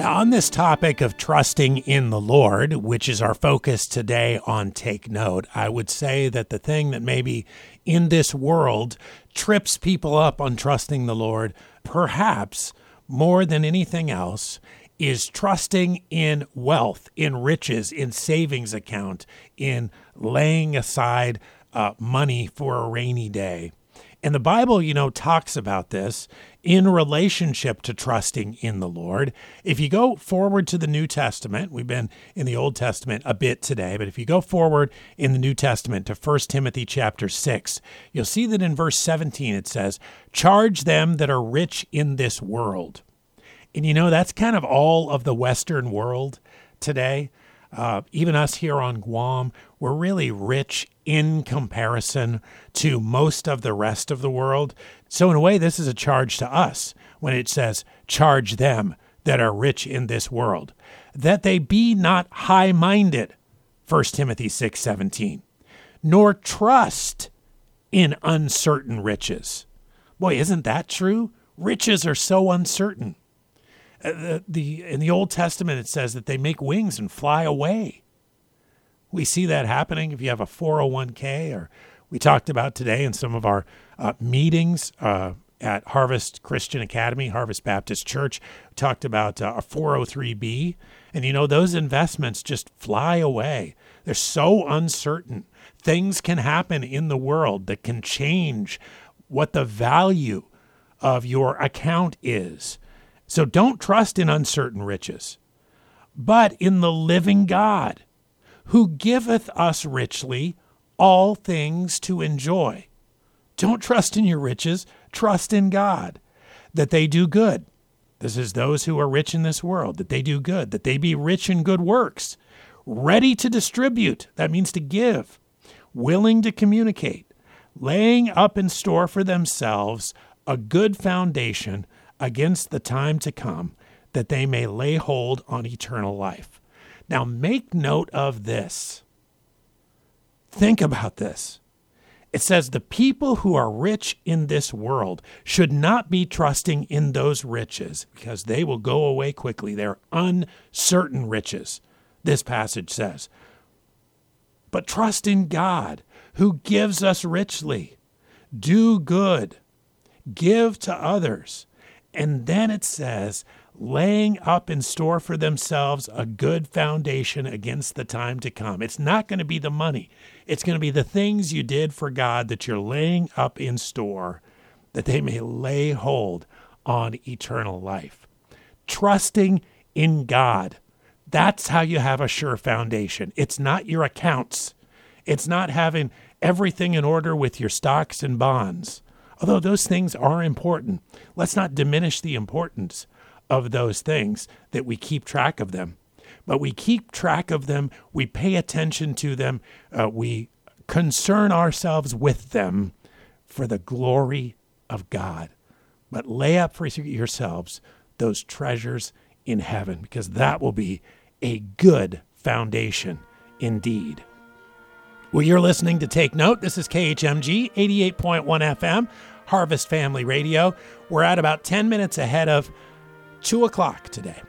Now, on this topic of trusting in the Lord, which is our focus today on Take Note, I would say that the thing that maybe in this world trips people up on trusting the Lord, perhaps more than anything else, is trusting in wealth, in riches, in savings account, in laying aside uh, money for a rainy day. And the Bible, you know, talks about this in relationship to trusting in the Lord. If you go forward to the New Testament, we've been in the Old Testament a bit today, but if you go forward in the New Testament to 1 Timothy chapter 6, you'll see that in verse 17 it says, Charge them that are rich in this world. And you know, that's kind of all of the Western world today. Uh, even us here on Guam, we're really rich in comparison to most of the rest of the world. So, in a way, this is a charge to us when it says, charge them that are rich in this world, that they be not high minded, 1 Timothy 6 17, nor trust in uncertain riches. Boy, isn't that true? Riches are so uncertain. Uh, the, in the Old Testament, it says that they make wings and fly away. We see that happening if you have a 401k, or we talked about today in some of our uh, meetings uh, at Harvest Christian Academy, Harvest Baptist Church, we talked about uh, a 403b. And you know, those investments just fly away. They're so uncertain. Things can happen in the world that can change what the value of your account is. So don't trust in uncertain riches, but in the living God who giveth us richly all things to enjoy. Don't trust in your riches, trust in God, that they do good. This is those who are rich in this world, that they do good, that they be rich in good works, ready to distribute, that means to give, willing to communicate, laying up in store for themselves a good foundation against the time to come, that they may lay hold on eternal life. Now, make note of this. Think about this. It says the people who are rich in this world should not be trusting in those riches because they will go away quickly. They're uncertain riches, this passage says. But trust in God who gives us richly. Do good, give to others. And then it says laying up in store for themselves a good foundation against the time to come. It's not going to be the money, it's going to be the things you did for God that you're laying up in store that they may lay hold on eternal life. Trusting in God. That's how you have a sure foundation. It's not your accounts. It's not having everything in order with your stocks and bonds. Although those things are important, let's not diminish the importance of those things, that we keep track of them. But we keep track of them, we pay attention to them, uh, we concern ourselves with them for the glory of God. But lay up for yourselves those treasures in heaven, because that will be a good foundation indeed. Well, you're listening to Take Note. This is KHMG 88.1 FM, Harvest Family Radio. We're at about 10 minutes ahead of 2 o'clock today.